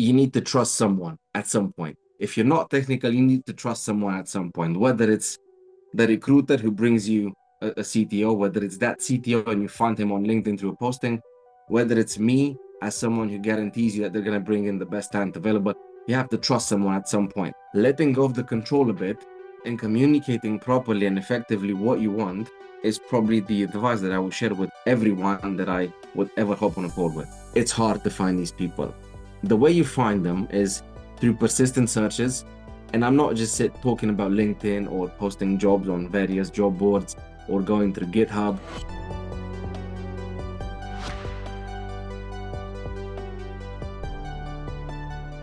you need to trust someone at some point. If you're not technical, you need to trust someone at some point, whether it's the recruiter who brings you a, a CTO, whether it's that CTO and you find him on LinkedIn through a posting, whether it's me as someone who guarantees you that they're going to bring in the best talent available, you have to trust someone at some point. Letting go of the control a bit and communicating properly and effectively what you want is probably the advice that I would share with everyone that I would ever hop on a call with. It's hard to find these people. The way you find them is through persistent searches. And I'm not just talking about LinkedIn or posting jobs on various job boards or going through GitHub.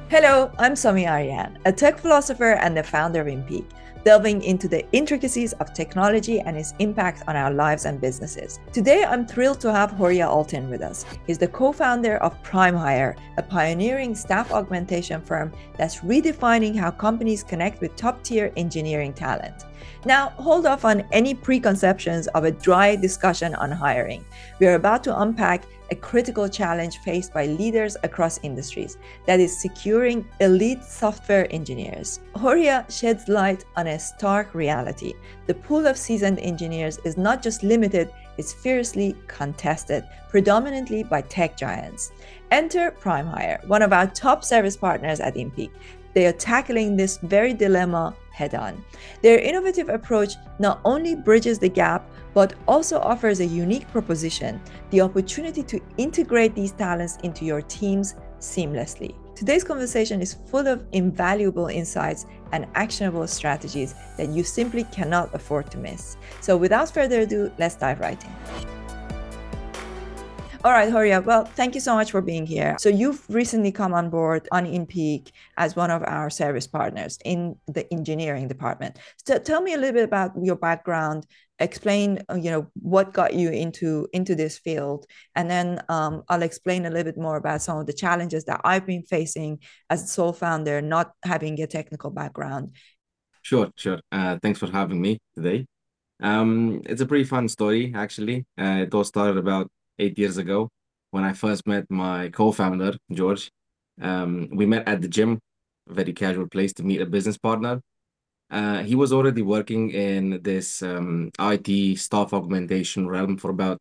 Hello, I'm Sami Aryan, a tech philosopher and the founder of InPeak delving into the intricacies of technology and its impact on our lives and businesses. Today, I'm thrilled to have Horia Oltean with us. He's the co founder of PrimeHire, a pioneering staff augmentation firm that's redefining how companies connect with top tier engineering talent. Now, hold off on any preconceptions of a dry discussion on hiring. We are about to unpack a critical challenge faced by leaders across industries that is securing elite software engineers. Horia sheds light on a stark reality. The pool of seasoned engineers is not just limited, it's fiercely contested, predominantly by tech giants. Enter PrimeHire, one of our top service partners at InPeak. They are tackling this very dilemma head on. Their innovative approach not only bridges the gap, but also offers a unique proposition the opportunity to integrate these talents into your teams seamlessly. Today's conversation is full of invaluable insights and actionable strategies that you simply cannot afford to miss. So, without further ado, let's dive right in. All right, Horia. Well, thank you so much for being here. So you've recently come on board on InPeak as one of our service partners in the engineering department. So tell me a little bit about your background. Explain, uh, you know, what got you into into this field, and then um, I'll explain a little bit more about some of the challenges that I've been facing as a sole founder, not having a technical background. Sure, sure. Uh, thanks for having me today. Um, it's a pretty fun story, actually. Uh, it all started about eight years ago when I first met my co-founder, George. Um, we met at the gym, a very casual place to meet a business partner. Uh, he was already working in this um, IT staff augmentation realm for about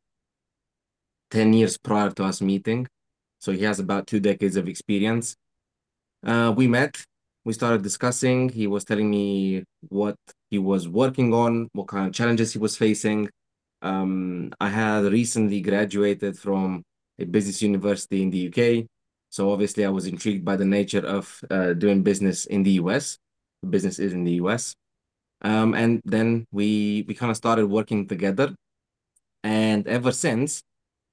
10 years prior to us meeting. So he has about two decades of experience. Uh, we met, we started discussing. He was telling me what he was working on, what kind of challenges he was facing. Um, I had recently graduated from a business university in the UK. So obviously, I was intrigued by the nature of uh, doing business in the US. Business is in the US. Um, and then we we kind of started working together. And ever since,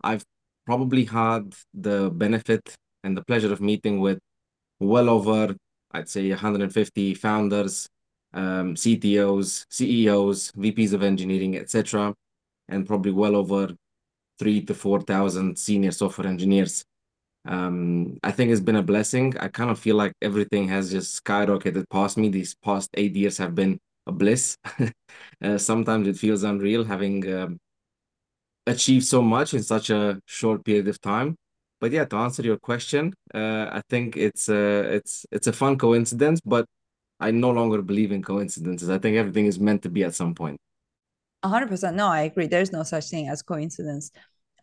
I've probably had the benefit and the pleasure of meeting with well over, I'd say, 150 founders, um, CTOs, CEOs, VPs of engineering, etc and probably well over three to 4,000 senior software engineers. Um, I think it's been a blessing. I kind of feel like everything has just skyrocketed past me. These past eight years have been a bliss. uh, sometimes it feels unreal having um, achieved so much in such a short period of time. But yeah, to answer your question, uh, I think it's a, it's it's a fun coincidence, but I no longer believe in coincidences. I think everything is meant to be at some point. 100% no i agree. There's no such thing as coincidence.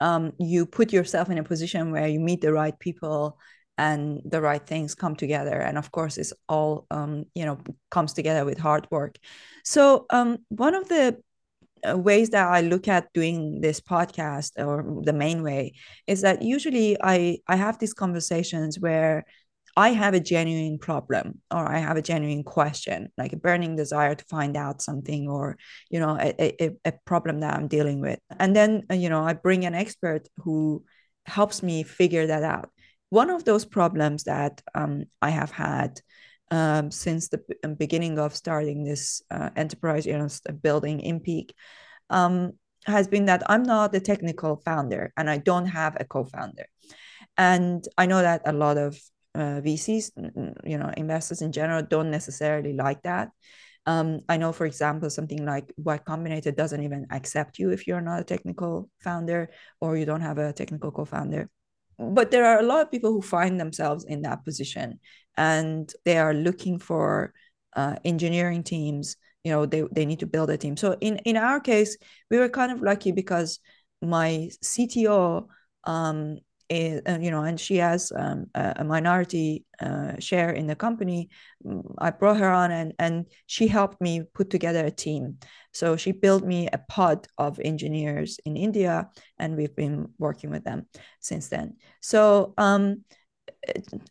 Um, you put yourself in a position where you meet the right people and the right things come together. And of course it's all um, you know comes together with hard work. So um, one of the uh, ways that i look at doing this podcast or the main way is that usually i i have these conversations where I have a genuine problem or I have a genuine question, like a burning desire to find out something or, you know, a, a, a problem that I'm dealing with. And then, uh, you know, I bring an expert who helps me figure that out. One of those problems that um, I have had um, since the um, beginning of starting this uh, enterprise, you know, building InPeak, um, has been that I'm not the technical founder and I don't have a co-founder. And I know that a lot of uh, VCs, you know, investors in general don't necessarily like that. Um, I know, for example, something like Y Combinator doesn't even accept you if you're not a technical founder or you don't have a technical co-founder. but there are a lot of people who find themselves in that position and they are looking for uh, engineering teams you know they, they need to build a team so in in our case we were kind of lucky because my cto um, uh, you know, and she has um, a, minority uh, share in the company. Mm, I brought her on, and and she helped me put together a team. So she built me a pod of engineers in India, and we've been working with them since then. So um,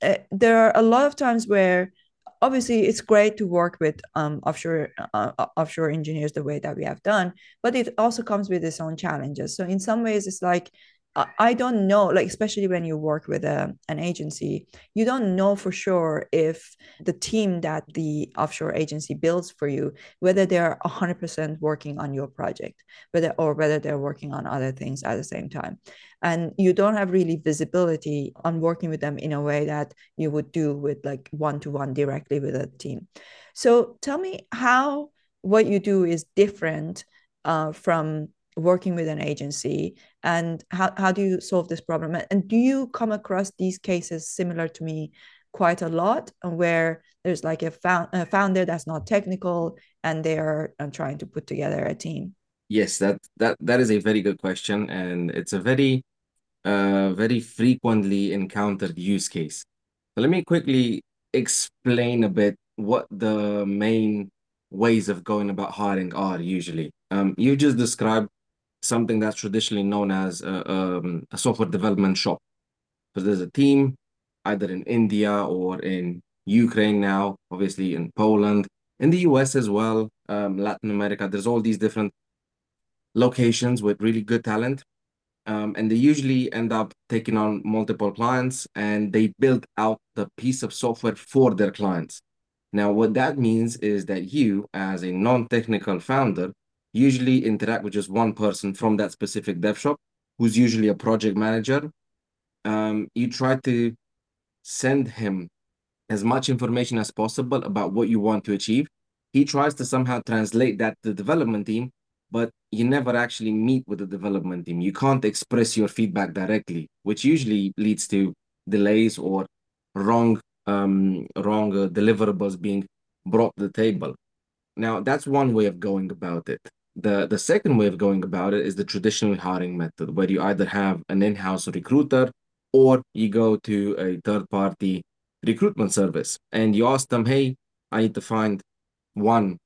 uh, there are a lot of times where obviously it's great to work with um, offshore uh, offshore engineers the way that we have done but it also comes with its own challenges so in some ways it's like I don't know, like especially when you work with a, an agency, you don't know for sure if the team that the offshore agency builds for you, whether they're 100% working on your project, whether or whether they're working on other things at the same time. And you don't have really visibility on working with them in a way that you would do with like one to one directly with a team. So tell me how what you do is different uh, from working with an agency and how, how do you solve this problem? And do you come across these cases similar to me quite a lot where there's like a, found, a founder that's not technical and they are uh, trying to put together a team? Yes that that that is a very good question and it's a very uh very frequently encountered use case. So let me quickly explain a bit what the main ways of going about hiring are usually. Um you just described something that's traditionally known as a, um, a software development shop. So there's a team either in India or in Ukraine now, obviously in Poland, in the US as well, um, Latin America. There's all these different locations with really good talent. Um, and they usually end up taking on multiple clients and they build out the piece of software for their clients. Now, what that means is that you, as a non technical founder, usually interact with just one person from that specific dev shop who's usually a project manager. Um, you try to send him as much information as possible about what you want to achieve. He tries to somehow translate that to the development team, but you never actually meet with the development team. You can't express your feedback directly, which usually leads to delays or wrong um, wrong uh, deliverables being brought to the table. Now, that's one way of going about it. The, the second way of going about it is the traditional hiring method, where you either have an in-house recruiter or you go to a third-party recruitment service and you ask them, hey, I need to find one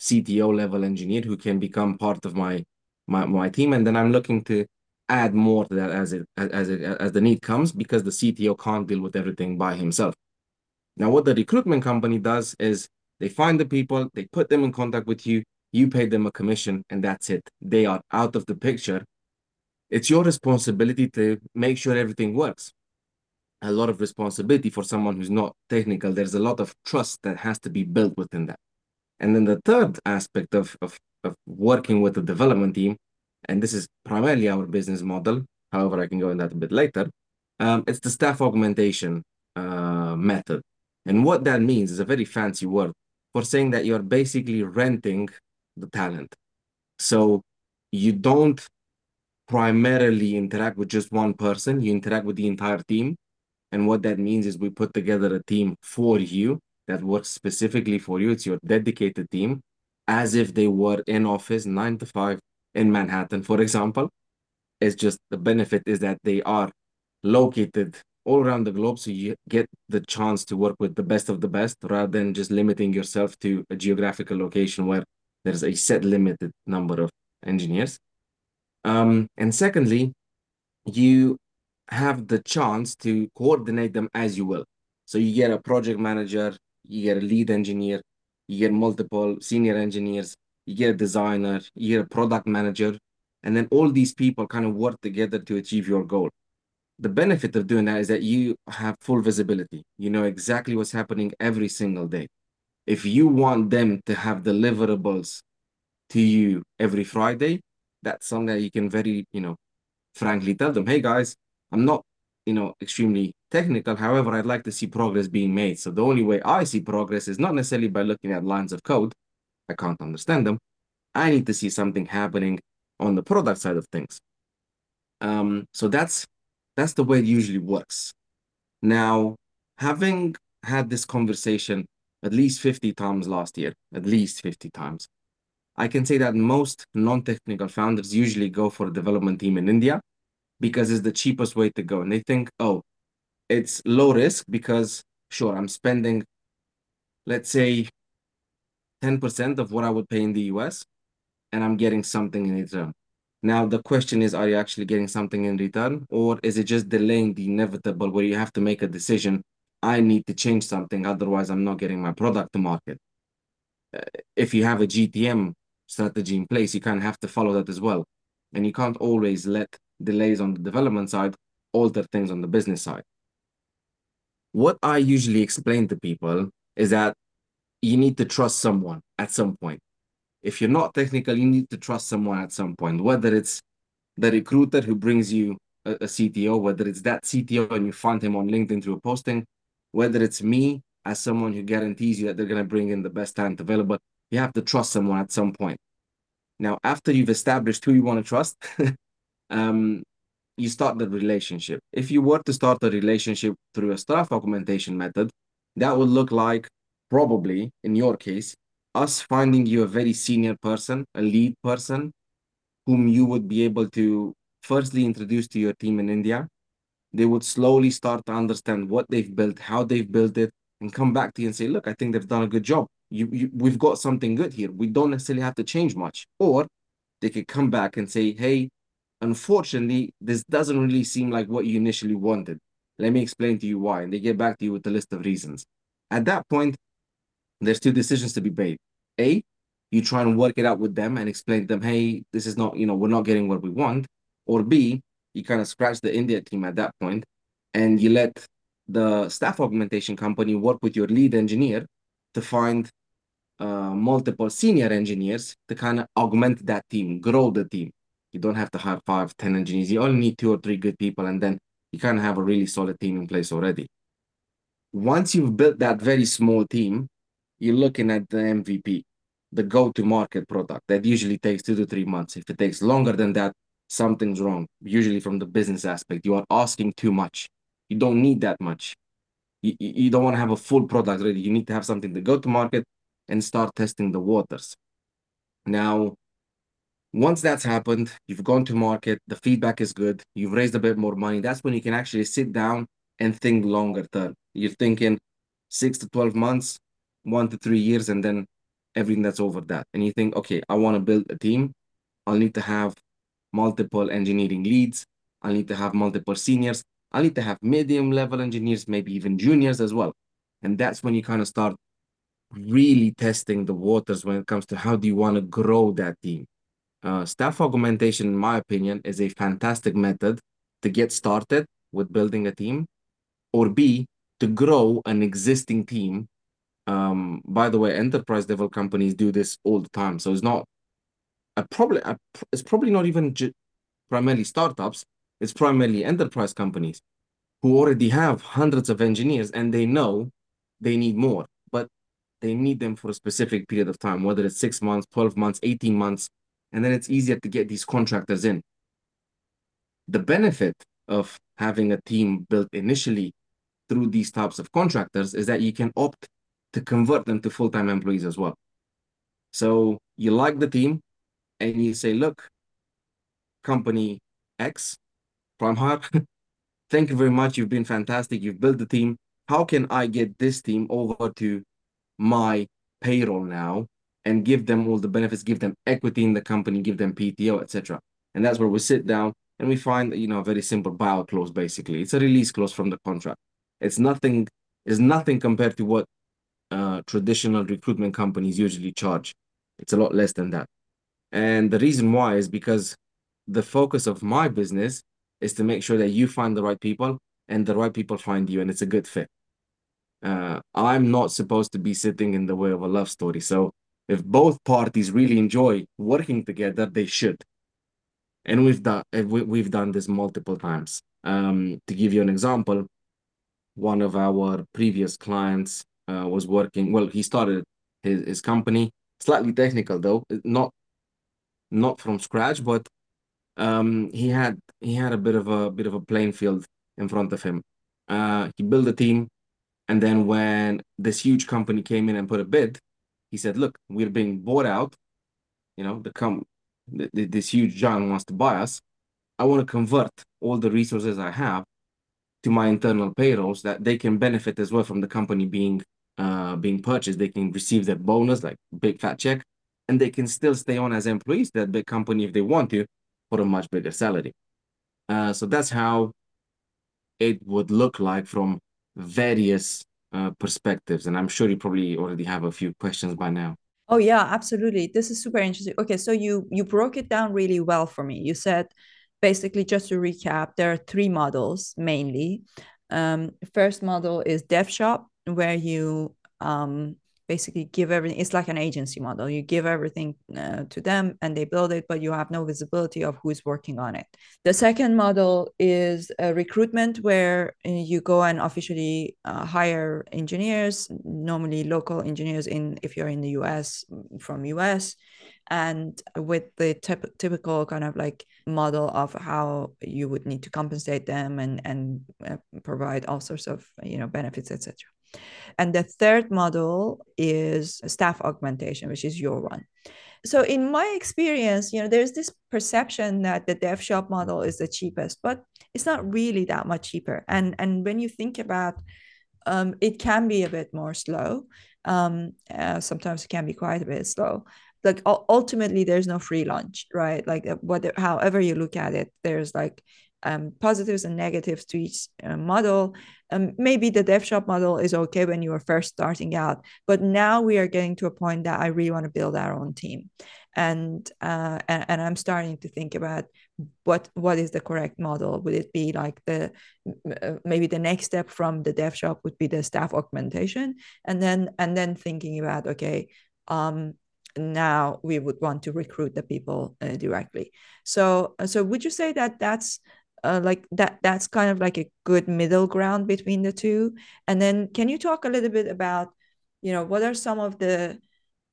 CTO level engineer who can become part of my my, my team, and then I'm looking to add more to that as it as it as the need comes because the CTO can't deal with everything by himself. Now, what the recruitment company does is they find the people, they put them in contact with you, you pay them a commission and that's it. They are out of the picture. It's your responsibility to make sure everything works. A lot of responsibility for someone who's not technical. There's a lot of trust that has to be built within that. And then the third aspect of, of, of working with the development team, and this is primarily our business model, however, I can go in that a bit later, um, it's the staff augmentation uh, method. And what that means is a very fancy word for saying that you're basically renting the talent. So you don't primarily interact with just one person, you interact with the entire team. And what that means is we put together a team for you that works specifically for you. It's your dedicated team, as if they were in office nine to five in Manhattan, for example. It's just the benefit is that they are located all around the globe. So you get the chance to work with the best of the best rather than just limiting yourself to a geographical location where there's a set limited number of engineers. Um, and secondly, you have the chance to coordinate them as you will. So you get a project manager, you get a lead engineer, you get multiple senior engineers, you get a designer, you get a product manager, and then all these people kind of work together to achieve your goal. The benefit of doing that is that you have full visibility. You know exactly what's happening every single day if you want them to have deliverables to you every Friday, that's something that you can very, you know, frankly tell them, hey guys, I'm not, you know, extremely technical. However, I'd like to see progress being made. So the only way I see progress is not necessarily by looking at lines of code. I can't understand them. I need to see something happening on the product side of things. Um, so that's That's the way it usually works. Now, having had this conversation at least 50 times last year, at least 50 times, I can say that most non-technical founders usually go for a development team in India because it's the cheapest way to go. And they think, oh, it's low risk because sure, I'm spending, let's say, 10% of what I would pay in the US, and I'm getting something in return. Now, the question is, are you actually getting something in return, or is it just delaying the inevitable where you have to make a decision? I need to change something, otherwise, I'm not getting my product to market. Uh, if you have a GTM strategy in place, you kind of have to follow that as well. And you can't always let delays on the development side alter things on the business side. What I usually explain to people is that you need to trust someone at some point if you're not technical, you need to trust someone at some point, whether it's the recruiter who brings you a, a CTO, whether it's that CTO and you find him on LinkedIn through a posting, whether it's me as someone who guarantees you that they're going to bring in the best talent available, you have to trust someone at some point. Now, after you've established who you want to trust, um, you start the relationship. If you were to start a relationship through a staff augmentation method, that would look like probably, in your case, us finding you a very senior person, a lead person, whom you would be able to firstly introduce to your team in India. They would slowly start to understand what they've built, how they've built it, and come back to you and say, look, I think they've done a good job. You, you, we've got something good here. We don't necessarily have to change much. Or they could come back and say, hey, unfortunately, this doesn't really seem like what you initially wanted. Let me explain to you why. And they get back to you with a list of reasons. At that point, there's two decisions to be made. A, you try and work it out with them and explain to them, hey, this is not, you know, we're not getting what we want. Or B, you kind of scratch the India team at that point and you let the staff augmentation company work with your lead engineer to find uh, multiple senior engineers to kind of augment that team, grow the team. You don't have to hire five, ten engineers. You only need two or three good people, and then you kind of have a really solid team in place already. Once you've built that very small team, you're looking at the MVP, the go-to-market product. That usually takes two to three months. If it takes longer than that, something's wrong. Usually from the business aspect, you are asking too much. You don't need that much. You, you don't want to have a full product ready. You need to have something to go to market and start testing the waters. Now, once that's happened, you've gone to market, the feedback is good, you've raised a bit more money. That's when you can actually sit down and think longer term. You're thinking six to 12 months, one to three years, and then everything that's over that. And you think, okay, I want to build a team. I'll need to have multiple engineering leads. I'll need to have multiple seniors. I'll need to have medium level engineers, maybe even juniors as well. And that's when you kind of start really testing the waters when it comes to how do you want to grow that team. Uh, staff augmentation, in my opinion, is a fantastic method to get started with building a team, or B, to grow an existing team um, by the way, enterprise level companies do this all the time. So it's not probably it's probably not even primarily startups. It's primarily enterprise companies who already have hundreds of engineers and they know they need more, but they need them for a specific period of time, whether it's six months, 12 months, 18 months, and then it's easier to get these contractors in. The benefit of having a team built initially through these types of contractors is that you can opt to convert them to full-time employees as well. So you like the team and you say, look, company X, Prime Hire, thank you very much. You've been fantastic. You've built the team. How can I get this team over to my payroll now and give them all the benefits, give them equity in the company, give them PTO, etc. And that's where we sit down and we find, you know, a very simple buyout clause, basically. It's a release clause from the contract. It's nothing, it's nothing compared to what uh, traditional recruitment companies usually charge. It's a lot less than that. And the reason why is because the focus of my business is to make sure that you find the right people and the right people find you and it's a good fit. Uh, I'm not supposed to be sitting in the way of a love story. So if both parties really enjoy working together, they should. And we've done we've done this multiple times. Um, to give you an example, one of our previous clients uh, was working. Well, he started his, his company, slightly technical though, not not from scratch, but um, he had he had a bit of a bit of a playing field in front of him. Uh, he built a team, and then when this huge company came in and put a bid, he said, "Look, we're being bought out. You know, the com this huge giant wants to buy us. I want to convert all the resources I have to my internal payrolls that they can benefit as well from the company being uh, being purchased. They can receive their bonus, like big fat check, and they can still stay on as employees that big company if they want to for a much bigger salary. Uh, so that's how it would look like from various uh, perspectives. And I'm sure you probably already have a few questions by now. Oh yeah, absolutely. This is super interesting. Okay, so you you broke it down really well for me. You said basically just to recap, there are three models mainly. Um, first model is dev shop, where you um, basically give everything it's like an agency model. You give everything uh, to them and they build it but you have no visibility of who's working on it. The second model is a recruitment where uh, you go and officially uh, hire engineers normally local engineers in if you're in the us from us and with the typ- typical kind of like model of how you would need to compensate them and and uh, provide all sorts of you know benefits etc and the third model is staff augmentation, which is your one. So in my experience, you know, there's this perception that the dev shop model is the cheapest, but it's not really that much cheaper. And and when you think about um, it can be a bit more slow. Um, uh, sometimes it can be quite a bit slow. Like ultimately, there's no free lunch, right? Like whatever, however you look at it, there's like um, positives and negatives to each uh, model. Um, maybe the dev shop model is okay when you are first starting out, but now we are getting to a point that I really want to build our own team, and uh, and, and I'm starting to think about what what is the correct model. Would it be like the uh, maybe the next step from the dev shop would be the staff augmentation, and then and then thinking about okay. Um, now we would want to recruit the people uh, directly so so would you say that that's uh, like that that's kind of like a good middle ground between the two. And then can you talk a little bit about you know what are some of the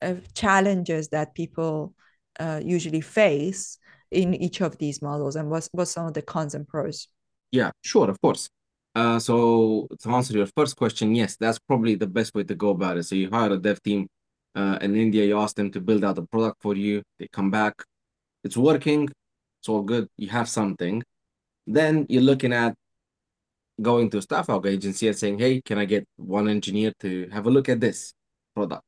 uh, challenges that people uh, usually face in each of these models? And what's what's some of the cons and pros? Yeah sure of course. Uh, so to answer your first question yes that's probably the best way to go about it. So you hire a dev team uh, in india you ask them to build out a product for you. They come back. It's working. It's all good. You have something then you're looking at going to a staff aug agency and saying, hey, can I get one engineer to have a look at this product?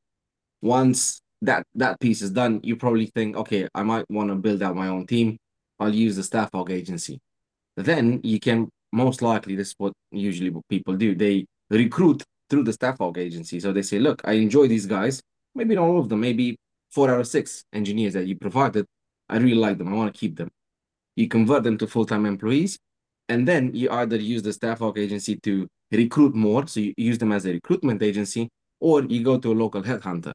Once that that piece is done, you probably think, okay, I might want to build out my own team. I'll use the staff aug agency. Then you can most likely, this is what usually what people do. They recruit through the staff aug agency. So they say, look, I enjoy these guys. Maybe not all of them, maybe four out of six engineers that you provided. I really like them. I want to keep them you convert them to full-time employees, and then you either use the staff aug agency to recruit more, so you use them as a recruitment agency, or you go to a local headhunter.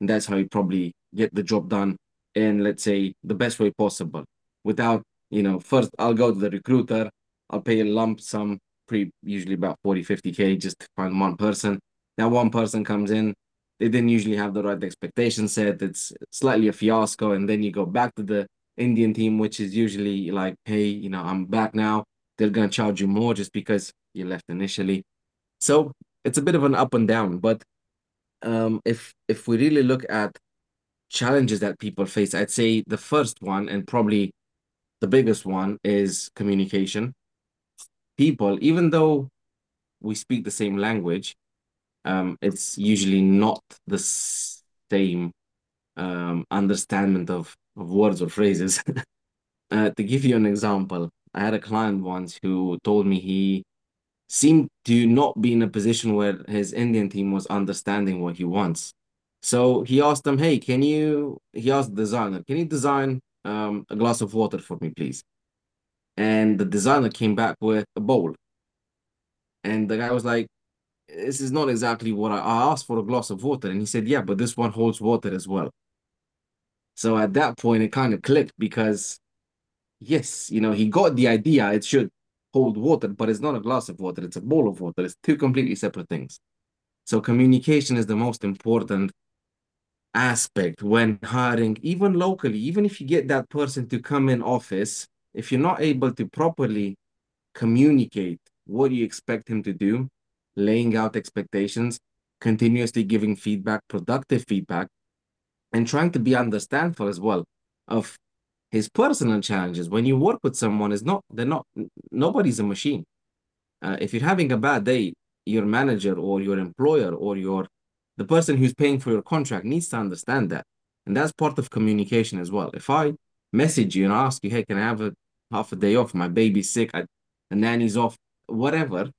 And that's how you probably get the job done in, let's say, the best way possible. Without, you know, first I'll go to the recruiter, I'll pay a lump sum, pretty usually about 40, 50K just to find one person. That one person comes in, they didn't usually have the right expectation set. It's slightly a fiasco. And then you go back to the Indian team, which is usually like, hey, you know, I'm back now. They're gonna charge you more just because you left initially. So it's a bit of an up and down. But um, if if we really look at challenges that people face, I'd say the first one and probably the biggest one is communication. People, even though we speak the same language, um, it's usually not the same um, understanding of of words or phrases. uh, to give you an example, I had a client once who told me he seemed to not be in a position where his Indian team was understanding what he wants. So he asked them, "Hey, can you?" He asked the designer, "Can you design um, a glass of water for me, please?" And the designer came back with a bowl. And the guy was like, "This is not exactly what I, I asked for a glass of water." And he said, "Yeah, but this one holds water as well." So at that point, it kind of clicked because, yes, you know, he got the idea it should hold water, but it's not a glass of water, it's a bowl of water. It's two completely separate things. So communication is the most important aspect when hiring, even locally, even if you get that person to come in office if you're not able to properly communicate what you expect him to do, laying out expectations, continuously giving feedback, productive feedback, and trying to be understandful as well of his personal challenges. When you work with someone, is not they're not nobody's a machine. Uh, if you're having a bad day, your manager or your employer or your the person who's paying for your contract needs to understand that. And that's part of communication as well. If I message you and ask you, hey, can I have a half a day off? My baby's sick, I, the nanny's off, whatever.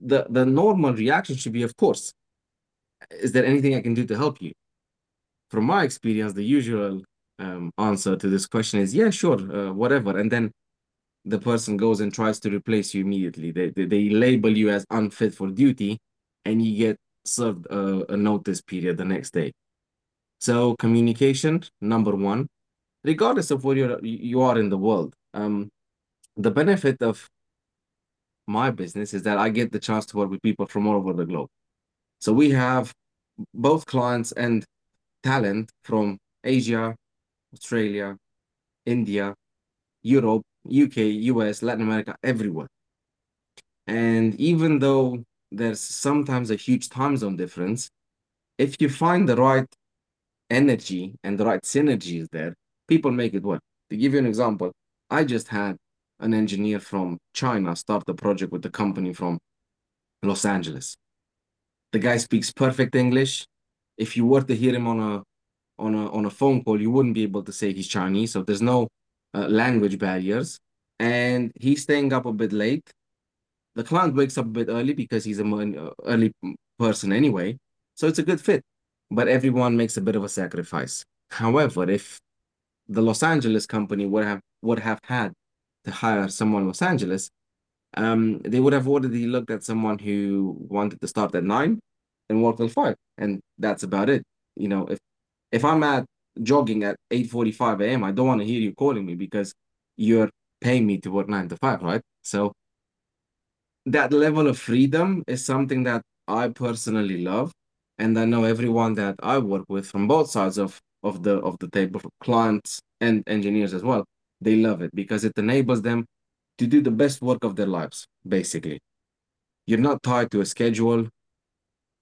The the normal reaction should be, of course. Is there anything I can do to help you? From my experience, the usual um, answer to this question is, yeah, sure, uh, whatever. And then the person goes and tries to replace you immediately. They, they, they label you as unfit for duty, and you get served a, a notice period the next day. So communication, number one, regardless of where you're, you are in the world. Um, the benefit of my business is that I get the chance to work with people from all over the globe. So we have both clients and talent from Asia, Australia, India, Europe, UK, US, Latin America, everywhere. And even though there's sometimes a huge time zone difference, if you find the right energy and the right synergies there, people make it work. To give you an example, I just had an engineer from China start the project with a company from Los Angeles. The guy speaks perfect English. If you were to hear him on a on a on a phone call, you wouldn't be able to say he's Chinese. So there's no uh, language barriers. And he's staying up a bit late. The client wakes up a bit early because he's a uh, early person anyway. So it's a good fit. But everyone makes a bit of a sacrifice. However, if the Los Angeles company would have would have had to hire someone in Los Angeles, um, they would have already looked at someone who wanted to start at nine and work till five, and that's about it. You know, if if I'm at jogging at 8:45 a.m., I don't want to hear you calling me because you're paying me to work nine to five, right? So that level of freedom is something that I personally love. And I know everyone that I work with from both sides of, of the of the table, clients and engineers as well, they love it because it enables them to do the best work of their lives, basically. You're not tied to a schedule.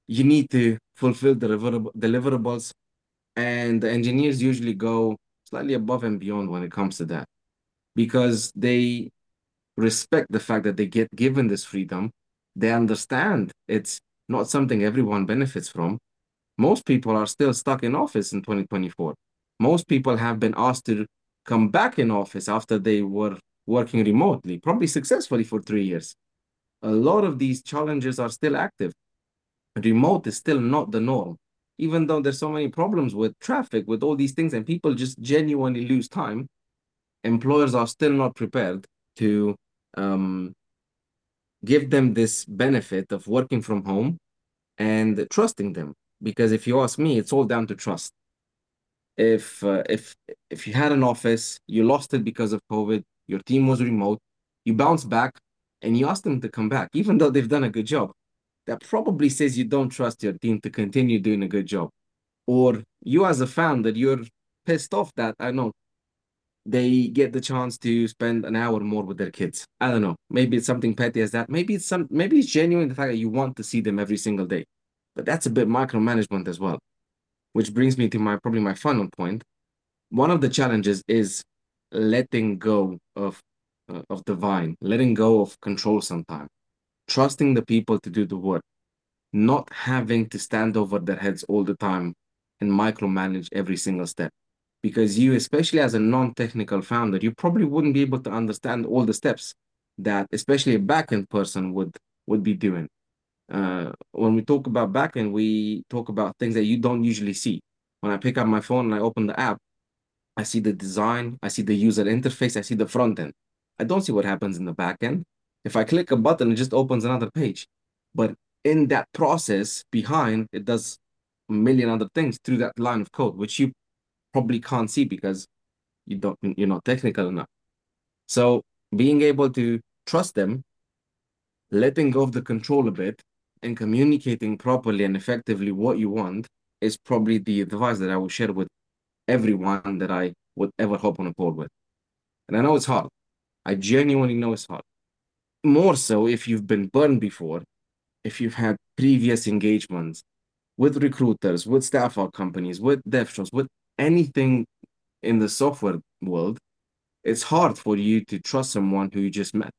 You need to fulfill the deliverables and the engineers usually go slightly above and beyond when it comes to that because they respect the fact that they get given this freedom. They understand it's not something everyone benefits from. Most people are still stuck in office in 2024. Most people have been asked to come back in office after they were working remotely, probably successfully for three years. A lot of these challenges are still active. Remote is still not the norm even though there's so many problems with traffic, with all these things, and people just genuinely lose time, employers are still not prepared to um, give them this benefit of working from home and trusting them. Because if you ask me, it's all down to trust. If uh, if if you had an office, you lost it because of COVID, your team was remote, you bounce back and you ask them to come back, even though they've done a good job that probably says you don't trust your team to continue doing a good job. Or you as a fan that you're pissed off that I know they get the chance to spend an hour more with their kids. I don't know. Maybe it's something petty as that. Maybe it's some maybe it's genuine the fact that you want to see them every single day. But that's a bit micromanagement as well. Which brings me to my probably my final point. One of the challenges is letting go of uh, of the vine, letting go of control sometimes trusting the people to do the work, not having to stand over their heads all the time and micromanage every single step. Because you, especially as a non-technical founder, you probably wouldn't be able to understand all the steps that especially a backend person would would be doing. Uh, when we talk about backend, we talk about things that you don't usually see. When I pick up my phone and I open the app, I see the design, I see the user interface, I see the front end. I don't see what happens in the back end. If I click a button, it just opens another page. But in that process behind, it does a million other things through that line of code, which you probably can't see because you don't you're not technical enough. So being able to trust them, letting go of the control a bit, and communicating properly and effectively what you want is probably the advice that I will share with everyone that I would ever hop on a call with. And I know it's hard I genuinely know it's hard. More so if you've been burned before, if you've had previous engagements with recruiters, with staff aug companies, with dev shops, with anything in the software world, it's hard for you to trust someone who you just met.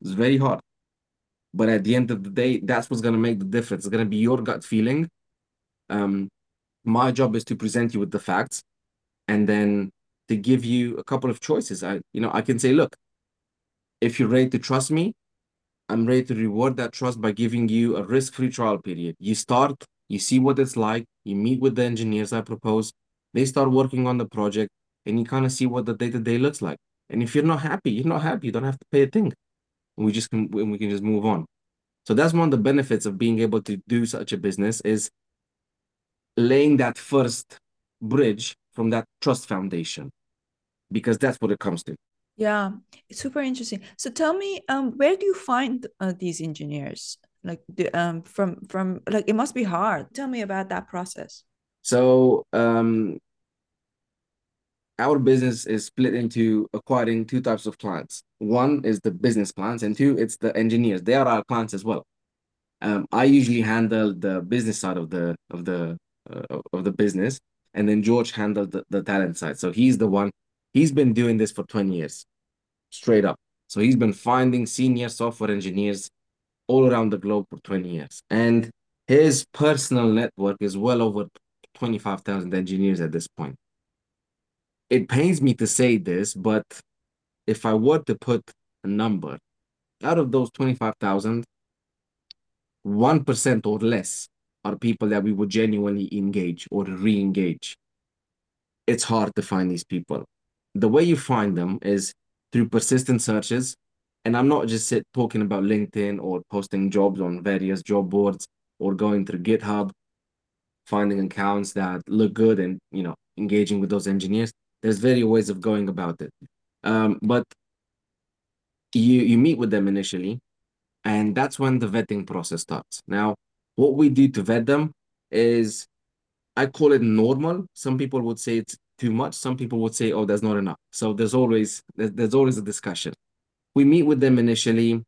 It's very hard. But at the end of the day, that's what's going to make the difference. It's going to be your gut feeling. Um, my job is to present you with the facts and then to give you a couple of choices. I, you know, I can say, look, if you're ready to trust me, I'm ready to reward that trust by giving you a risk-free trial period. You start, you see what it's like, you meet with the engineers I propose, they start working on the project, and you kind of see what the day-to-day looks like. And if you're not happy, you're not happy. You don't have to pay a thing. And we just can we can just move on. So that's one of the benefits of being able to do such a business is laying that first bridge from that trust foundation, because that's what it comes to. Yeah, it's super interesting. So tell me, um, where do you find uh, these engineers? Like the um from from like it must be hard. Tell me about that process. So um our business is split into acquiring two types of clients. One is the business clients, and two, it's the engineers. They are our clients as well. Um, I usually handle the business side of the of the uh, of the business, and then George handled the, the talent side. So he's the one. He's been doing this for 20 years, straight up. So he's been finding senior software engineers all around the globe for 20 years, and his personal network is well over 25,000 engineers at this point it pains me to say this, but if I were to put a number, out of those 25,000, 1% or less are people that we would genuinely engage or re-engage. It's hard to find these people. The way you find them is through persistent searches. And I'm not just sit, talking about LinkedIn or posting jobs on various job boards or going through GitHub, finding accounts that look good and, you know, engaging with those engineers. There's various ways of going about it. Um, but you you meet with them initially and that's when the vetting process starts. Now what we do to vet them is i call it normal. Some people would say it's too much some people would say oh there's not enough so there's always there's, always a discussion we meet with them initially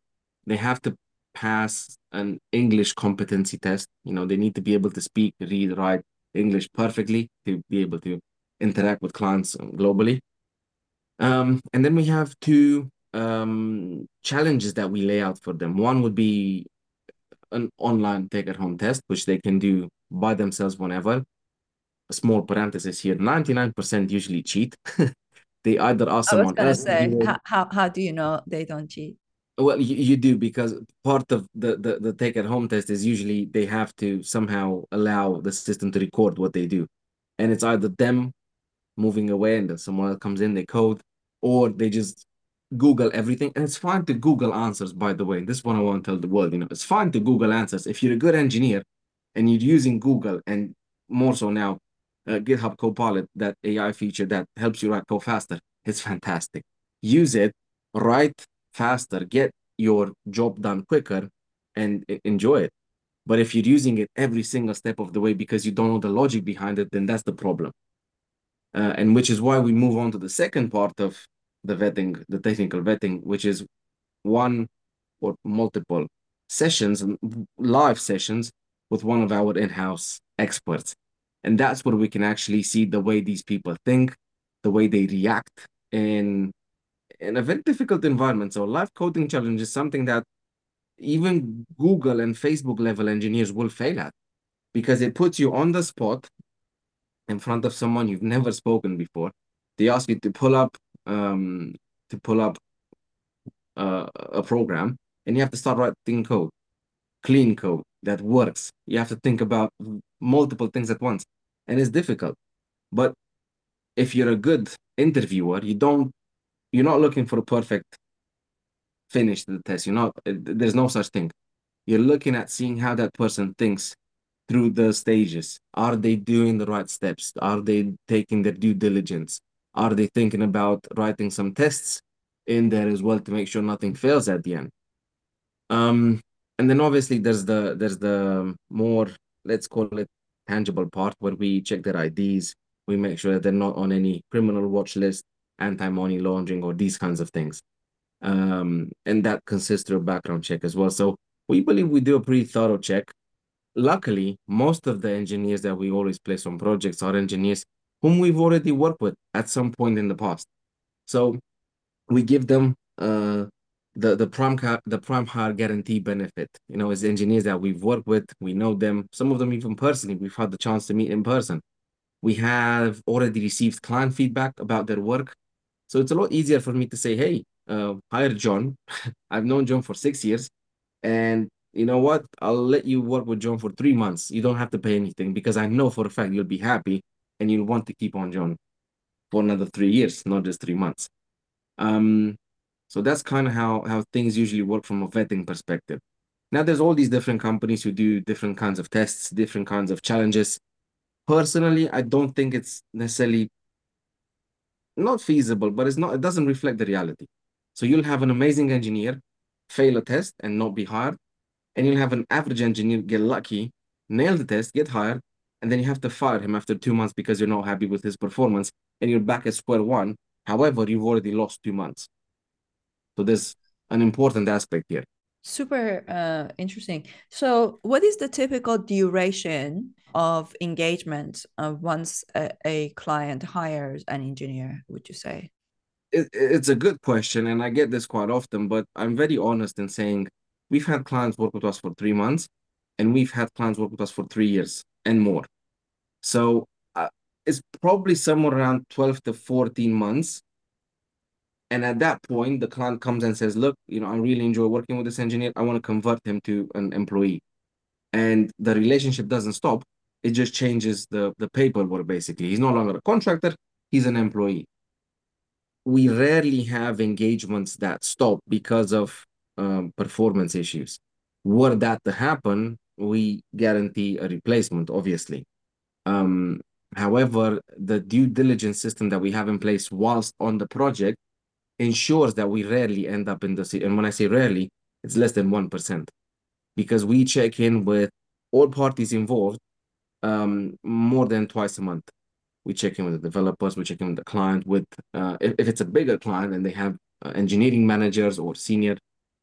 they have to pass an english competency test you know they need to be able to speak read write english perfectly to be able to interact with clients globally. Um, and then we have two um, challenges that we lay out for them. One would be an online take-at-home test, which they can do by themselves whenever. A small parenthesis here: ninety-nine percent usually cheat. they either ask someone I was gonna say, how, how how do you know they don't cheat? Well, you, you do because part of the, the, the take at home test is usually they have to somehow allow the system to record what they do. And it's either them moving away and then someone else comes in, they code, or they just Google everything. And it's fine to Google answers, by the way. This is what I want to tell the world. You know, it's fine to Google answers. If you're a good engineer and you're using Google and more so now, uh, GitHub Copilot, that AI feature that helps you write code faster, it's fantastic. Use it, write faster, get your job done quicker, and enjoy it. But if you're using it every single step of the way because you don't know the logic behind it, then that's the problem uh, and which is why we move on to the second part of the vetting, the technical vetting, which is one or multiple sessions, live sessions with one of our in-house experts. And that's where we can actually see the way these people think, the way they react in in a very difficult environment. So live coding challenge is something that even Google and Facebook level engineers will fail at because it puts you on the spot in front of someone you've never spoken before. They ask you to pull up um, to pull up uh, a program, and you have to start writing code, clean code that works. You have to think about multiple things at once, and it's difficult. But if you're a good interviewer, you don't you're not looking for a perfect finish to the test. You're not. There's no such thing. You're looking at seeing how that person thinks through the stages? Are they doing the right steps? Are they taking their due diligence? Are they thinking about writing some tests in there as well to make sure nothing fails at the end? Um, and then obviously there's the there's the more let's call it tangible part where we check their IDs, we make sure that they're not on any criminal watch list, anti-money laundering, or these kinds of things. Um, and that consists through a background check as well. So we believe we do a pretty thorough check. Luckily, most of the engineers that we always place on projects are engineers whom we've already worked with at some point in the past. So we give them uh, the the prime the PrimeHire guarantee benefit. You know, as engineers that we've worked with, we know them. Some of them even personally, we've had the chance to meet in person. We have already received client feedback about their work, so it's a lot easier for me to say, "Hey, uh, hire John. I've known John for six years, and you know what? I'll let you work with John for three months. You don't have to pay anything because I know for a fact you'll be happy and you'll want to keep on John for another three years, not just three months." Um, so that's kind of how how things usually work from a vetting perspective. Now there's all these different companies who do different kinds of tests, different kinds of challenges. Personally, I don't think it's necessarily not feasible, but it's not, it doesn't reflect the reality. So you'll have an amazing engineer fail a test and not be hired, and you'll have an average engineer get lucky, nail the test, get hired, and then you have to fire him after two months because you're not happy with his performance, and you're back at square one. However, you've already lost two months. So there's an important aspect here. Super uh, interesting. So, what is the typical duration of engagement uh, once a, a, client hires an engineer? Would you say? It, it's a good question, and I get this quite often. But I'm very honest in saying we've had clients work with us for three months, and we've had clients work with us for three years and more. So uh, it's probably somewhere around 12 to 14 months and at that point, the client comes and says, look, you know, I really enjoy working with this engineer. I want to convert him to an employee. And the relationship doesn't stop. It just changes the, the paperwork, basically. He's no longer a contractor. He's an employee. We rarely have engagements that stop because of um, performance issues. Were that to happen, we guarantee a replacement, obviously. Um, however, the due diligence system that we have in place whilst on the project ensures that we rarely end up in the city. and when I say rarely, it's less than one percent, because we check in with all parties involved um, more than twice a month. We check in with the developers, we check in with the client. With uh, if, if it's a bigger client and they have uh, engineering managers or senior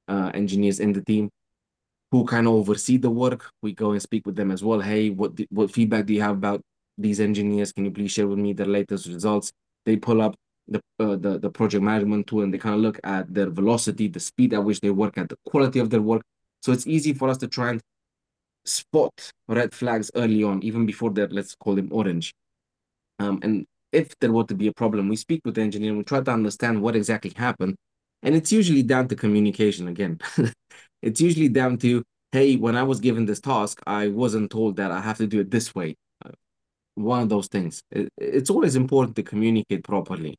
uh, engineers in the team who kind of oversee the work, we go and speak with them as well. Hey, what what feedback do you have about these engineers? Can you please share with me the latest results? They pull up the, uh, the the project management tool and they kind of look at their velocity, the speed at which they work, at the quality of their work. So it's easy for us to try and spot red flags early on, even before they're let's call them orange. Um, and if there were to be a problem, we speak with the engineer we try to understand what exactly happened. And it's usually down to communication again. it's usually down to, hey, when I was given this task, I wasn't told that I have to do it this way. Uh, one of those things. It, it's always important to communicate properly.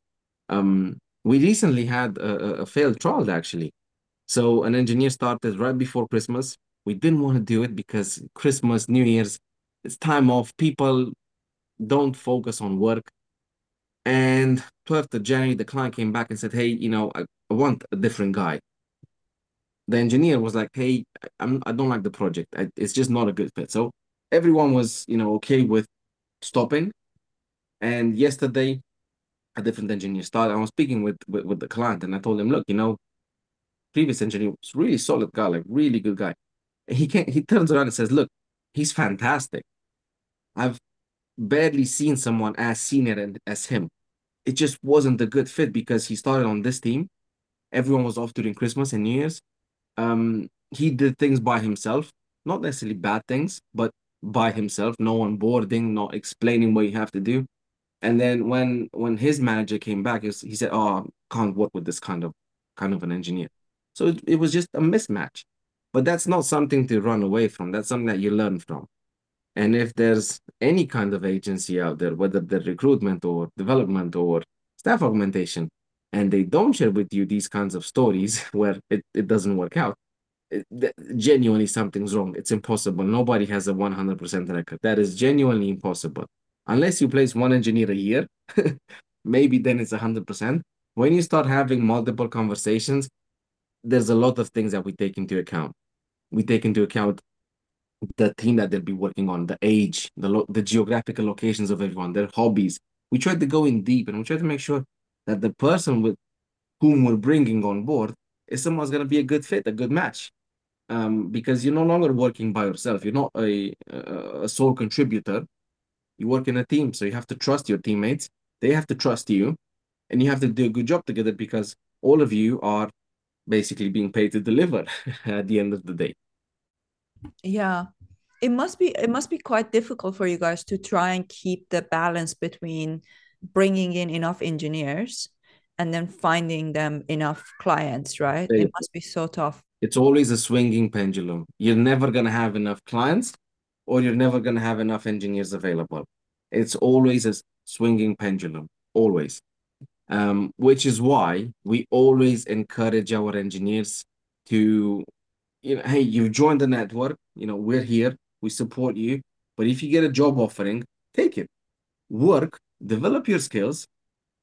Um, we recently had a, a failed trial actually. So an engineer started right before Christmas. We didn't want to do it because Christmas, New Year's, it's time off. People don't focus on work. And 12th of January, the client came back and said, Hey, you know, I, I want a different guy. The engineer was like, Hey, I'm, I don't like the project. I, it's just not a good fit. So everyone was, you know, okay with stopping. And yesterday, a different engineer started. I was speaking with, with, with the client and I told him, look, you know, previous engineer was really solid guy, like really good guy. And he can't, he turns around and says, look, he's fantastic. I've barely seen someone as senior as him. It just wasn't a good fit because he started on this team. Everyone was off during Christmas and New Year's. Um, he did things by himself, not necessarily bad things, but by himself. No onboarding, not explaining what you have to do. And then when when his manager came back, he, was, he said, "Oh, can't work with this kind of kind of an engineer." So it, it was just a mismatch. But that's not something to run away from. That's something that you learn from. And if there's any kind of agency out there, whether the recruitment or development or staff augmentation, and they don't share with you these kinds of stories where it, it doesn't work out, it, genuinely something's wrong. It's impossible. Nobody has a 100% record. That is genuinely impossible unless you place one engineer a year, maybe then it's 100%. When you start having multiple conversations, there's a lot of things that we take into account. We take into account the team that they'll be working on, the age, the the geographical locations of everyone, their hobbies. We try to go in deep and we try to make sure that the person with whom we're bringing on board if someone's going to be a good fit, a good match. Um, because you're no longer working by yourself. You're not a, a sole contributor. You work in a team, so you have to trust your teammates. They have to trust you, and you have to do a good job together because all of you are basically being paid to deliver at the end of the day. Yeah, it must be it must be quite difficult for you guys to try and keep the balance between bringing in enough engineers and then finding them enough clients, right? It must be so tough. It's always a swinging pendulum. You're never going to have enough clients or you're never going to have enough engineers available. It's always a swinging pendulum, always. Um, which is why we always encourage our engineers to, you know, hey, you've joined the network, you know, we're here, we support you. But if you get a job offering, take it, work, develop your skills,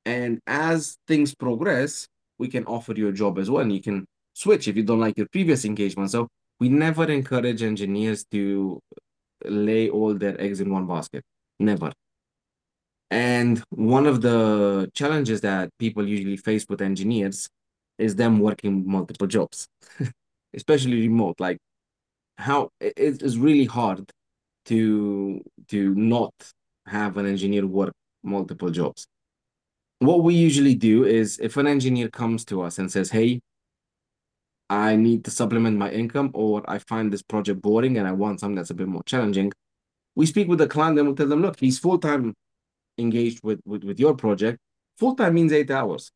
and as things progress, we can offer you a job as well. And you can switch if you don't like your previous engagement. So we never encourage engineers to lay all their eggs in one basket. Never. And one of the challenges that people usually face with engineers is them working multiple jobs, especially remote. Like how it is really hard to to not have an engineer work multiple jobs what we usually do is if an engineer comes to us and says, Hey, I need to supplement my income, or I find this project boring and I want something that's a bit more challenging, we speak with the client and we tell them, Look, he's full time engaged with, with, with your project. Full time means eight hours.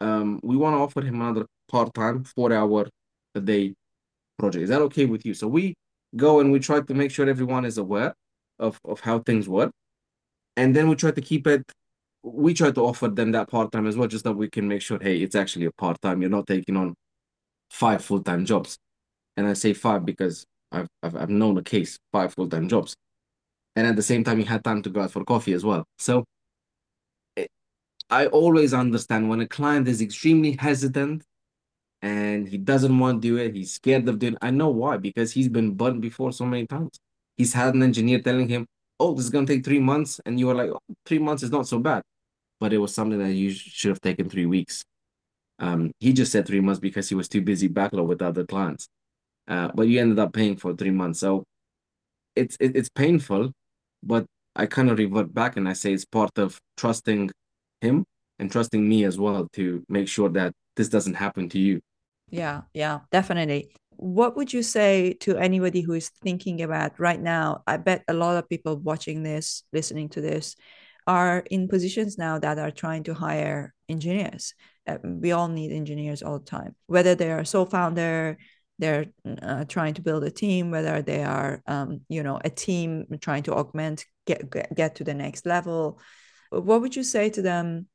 Um, we want to offer him another part time, four hour a day project. Is that okay with you? So we go and we try to make sure everyone is aware of, of how things work. And then we try to keep it we try to offer them that part time as well, just that we can make sure, hey, it's actually a part time. You're not taking on five full time jobs, and I say five because I've, I've I've known a case five full time jobs, and at the same time you had time to go out for coffee as well. So it, I always understand when a client is extremely hesitant and he doesn't want to do it, he's scared of doing. It. I know why because he's been burnt before so many times. He's had an engineer telling him, "Oh, this is gonna take three months," and you were like, oh, three months is not so bad." but it was something that you should have taken three weeks. Um, he just said three months because he was too busy backlog with other clients. Uh, but you ended up paying for three months. So it's it, it's painful, but I kind of revert back and I say it's part of trusting him and trusting me as well to make sure that this doesn't happen to you. Yeah, yeah, definitely. What would you say to anybody who is thinking about right now? I bet a lot of people watching this, listening to this, are in positions now that are trying to hire engineers. We all need engineers all the time, whether they are sole founder, they're uh, trying to build a team, whether they are, um, you know, a team trying to augment, get, get, get to the next level. What would you say to them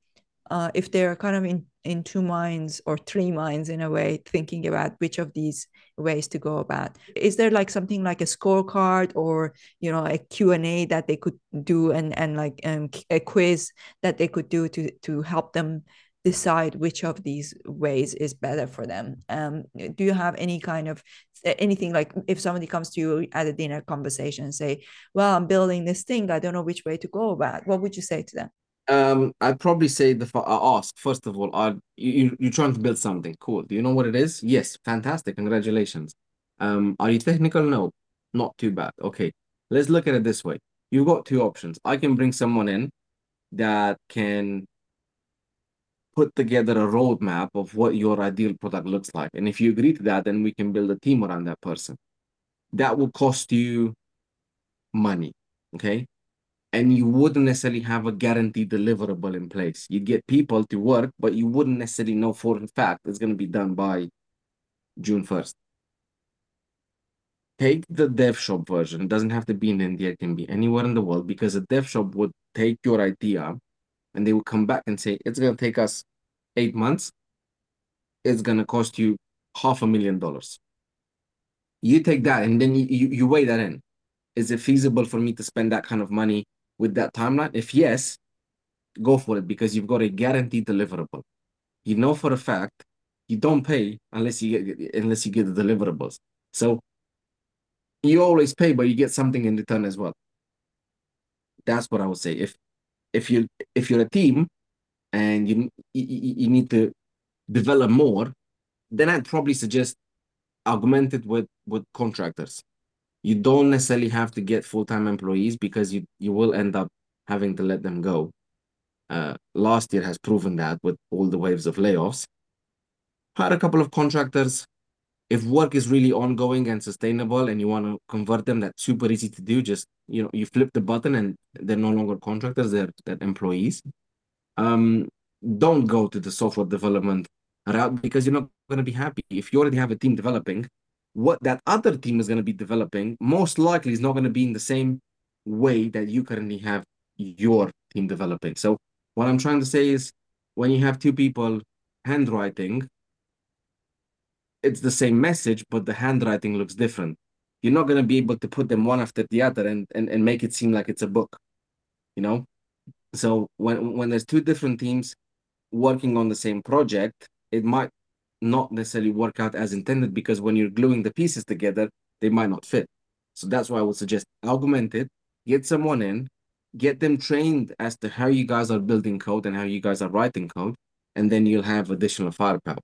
uh, if they're kind of in, in two minds or three minds in a way, thinking about which of these ways to go about? Is there like something like a scorecard or, you know, a Q&A that they could do and, and like um, a quiz that they could do to, to help them decide which of these ways is better for them um, do you have any kind of anything like if somebody comes to you at a dinner conversation and say well i'm building this thing i don't know which way to go about what would you say to them um, I'd probably say the I ask first of all, are you you're trying to build something cool? Do you know what it is? Yes, fantastic, congratulations. Um, are you technical? No, not too bad. Okay, let's look at it this way. You've got two options. I can bring someone in that can put together a roadmap of what your ideal product looks like, and if you agree to that, then we can build a team around that person. That will cost you money. Okay, and you wouldn't necessarily have a guaranteed deliverable in place. You'd get people to work, but you wouldn't necessarily know for a fact it's going to be done by June 1st. Take the dev shop version. It doesn't have to be in India, it can be anywhere in the world because a dev shop would take your idea and they would come back and say, it's going to take us eight months. It's going to cost you half a million dollars. You take that and then you, you, you weigh that in. Is it feasible for me to spend that kind of money with that timeline? If yes, go for it because you've got a guaranteed deliverable. You know for a fact you don't pay unless you get unless you get the deliverables. So you always pay, but you get something in return as well. That's what I would say. If if you if you're a team and you you, you need to develop more, then I'd probably suggest augment it with with contractors. You don't necessarily have to get full-time employees because you you will end up having to let them go. Uh, last year has proven that with all the waves of layoffs. Hire a couple of contractors. If work is really ongoing and sustainable and you want to convert them, that's super easy to do. Just, you know, you flip the button and they're no longer contractors, they're, they're employees. Um, don't go to the software development route because you're not going to be happy. If you already have a team developing, what that other team is going to be developing most likely is not going to be in the same way that you currently have your team developing. So what I'm trying to say is when you have two people handwriting, it's the same message, but the handwriting looks different. You're not going to be able to put them one after the other and, and, and make it seem like it's a book, you know? So when when there's two different teams working on the same project, it might not necessarily work out as intended because when you're gluing the pieces together, they might not fit. So that's why I would suggest augment it, get someone in, get them trained as to how you guys are building code and how you guys are writing code, and then you'll have additional firepower.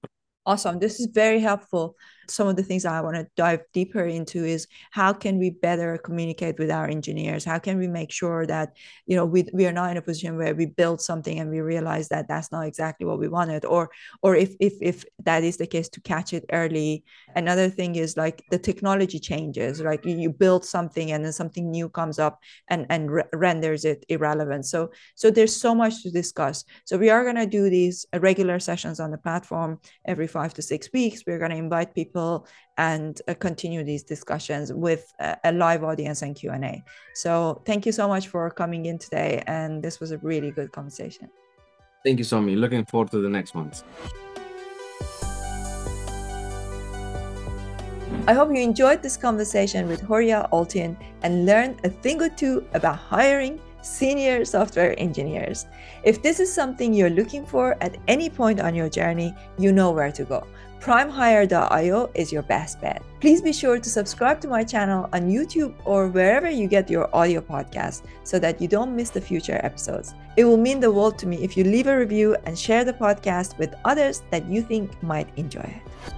Awesome. This is very helpful some of the things I want to dive deeper into is how can we better communicate with our engineers? How can we make sure that you know we, we are not in a position where we build something and we realize that that's not exactly what we wanted, or or if if if that is the case, to catch it early. Another thing is like the technology changes, like you build something and then something new comes up and and re- renders it irrelevant. So so there's so much to discuss. So we are going to do these regular sessions on the platform every five to six weeks. We're going to invite people people and uh, continue these discussions with a, a live audience and q&a so thank you so much for coming in today and this was a really good conversation. Thank you Somi. Looking forward to the next ones. I hope you enjoyed this conversation with Horia Oltean and learned a thing or two about hiring senior software engineers. If this is something you're looking for at any point on your journey, you know where to go primehire.io is your best bet. Please be sure to subscribe to my channel on YouTube or wherever you get your audio podcast so that you don't miss the future episodes. It will mean the world to me if you leave a review and share the podcast with others that you think might enjoy it.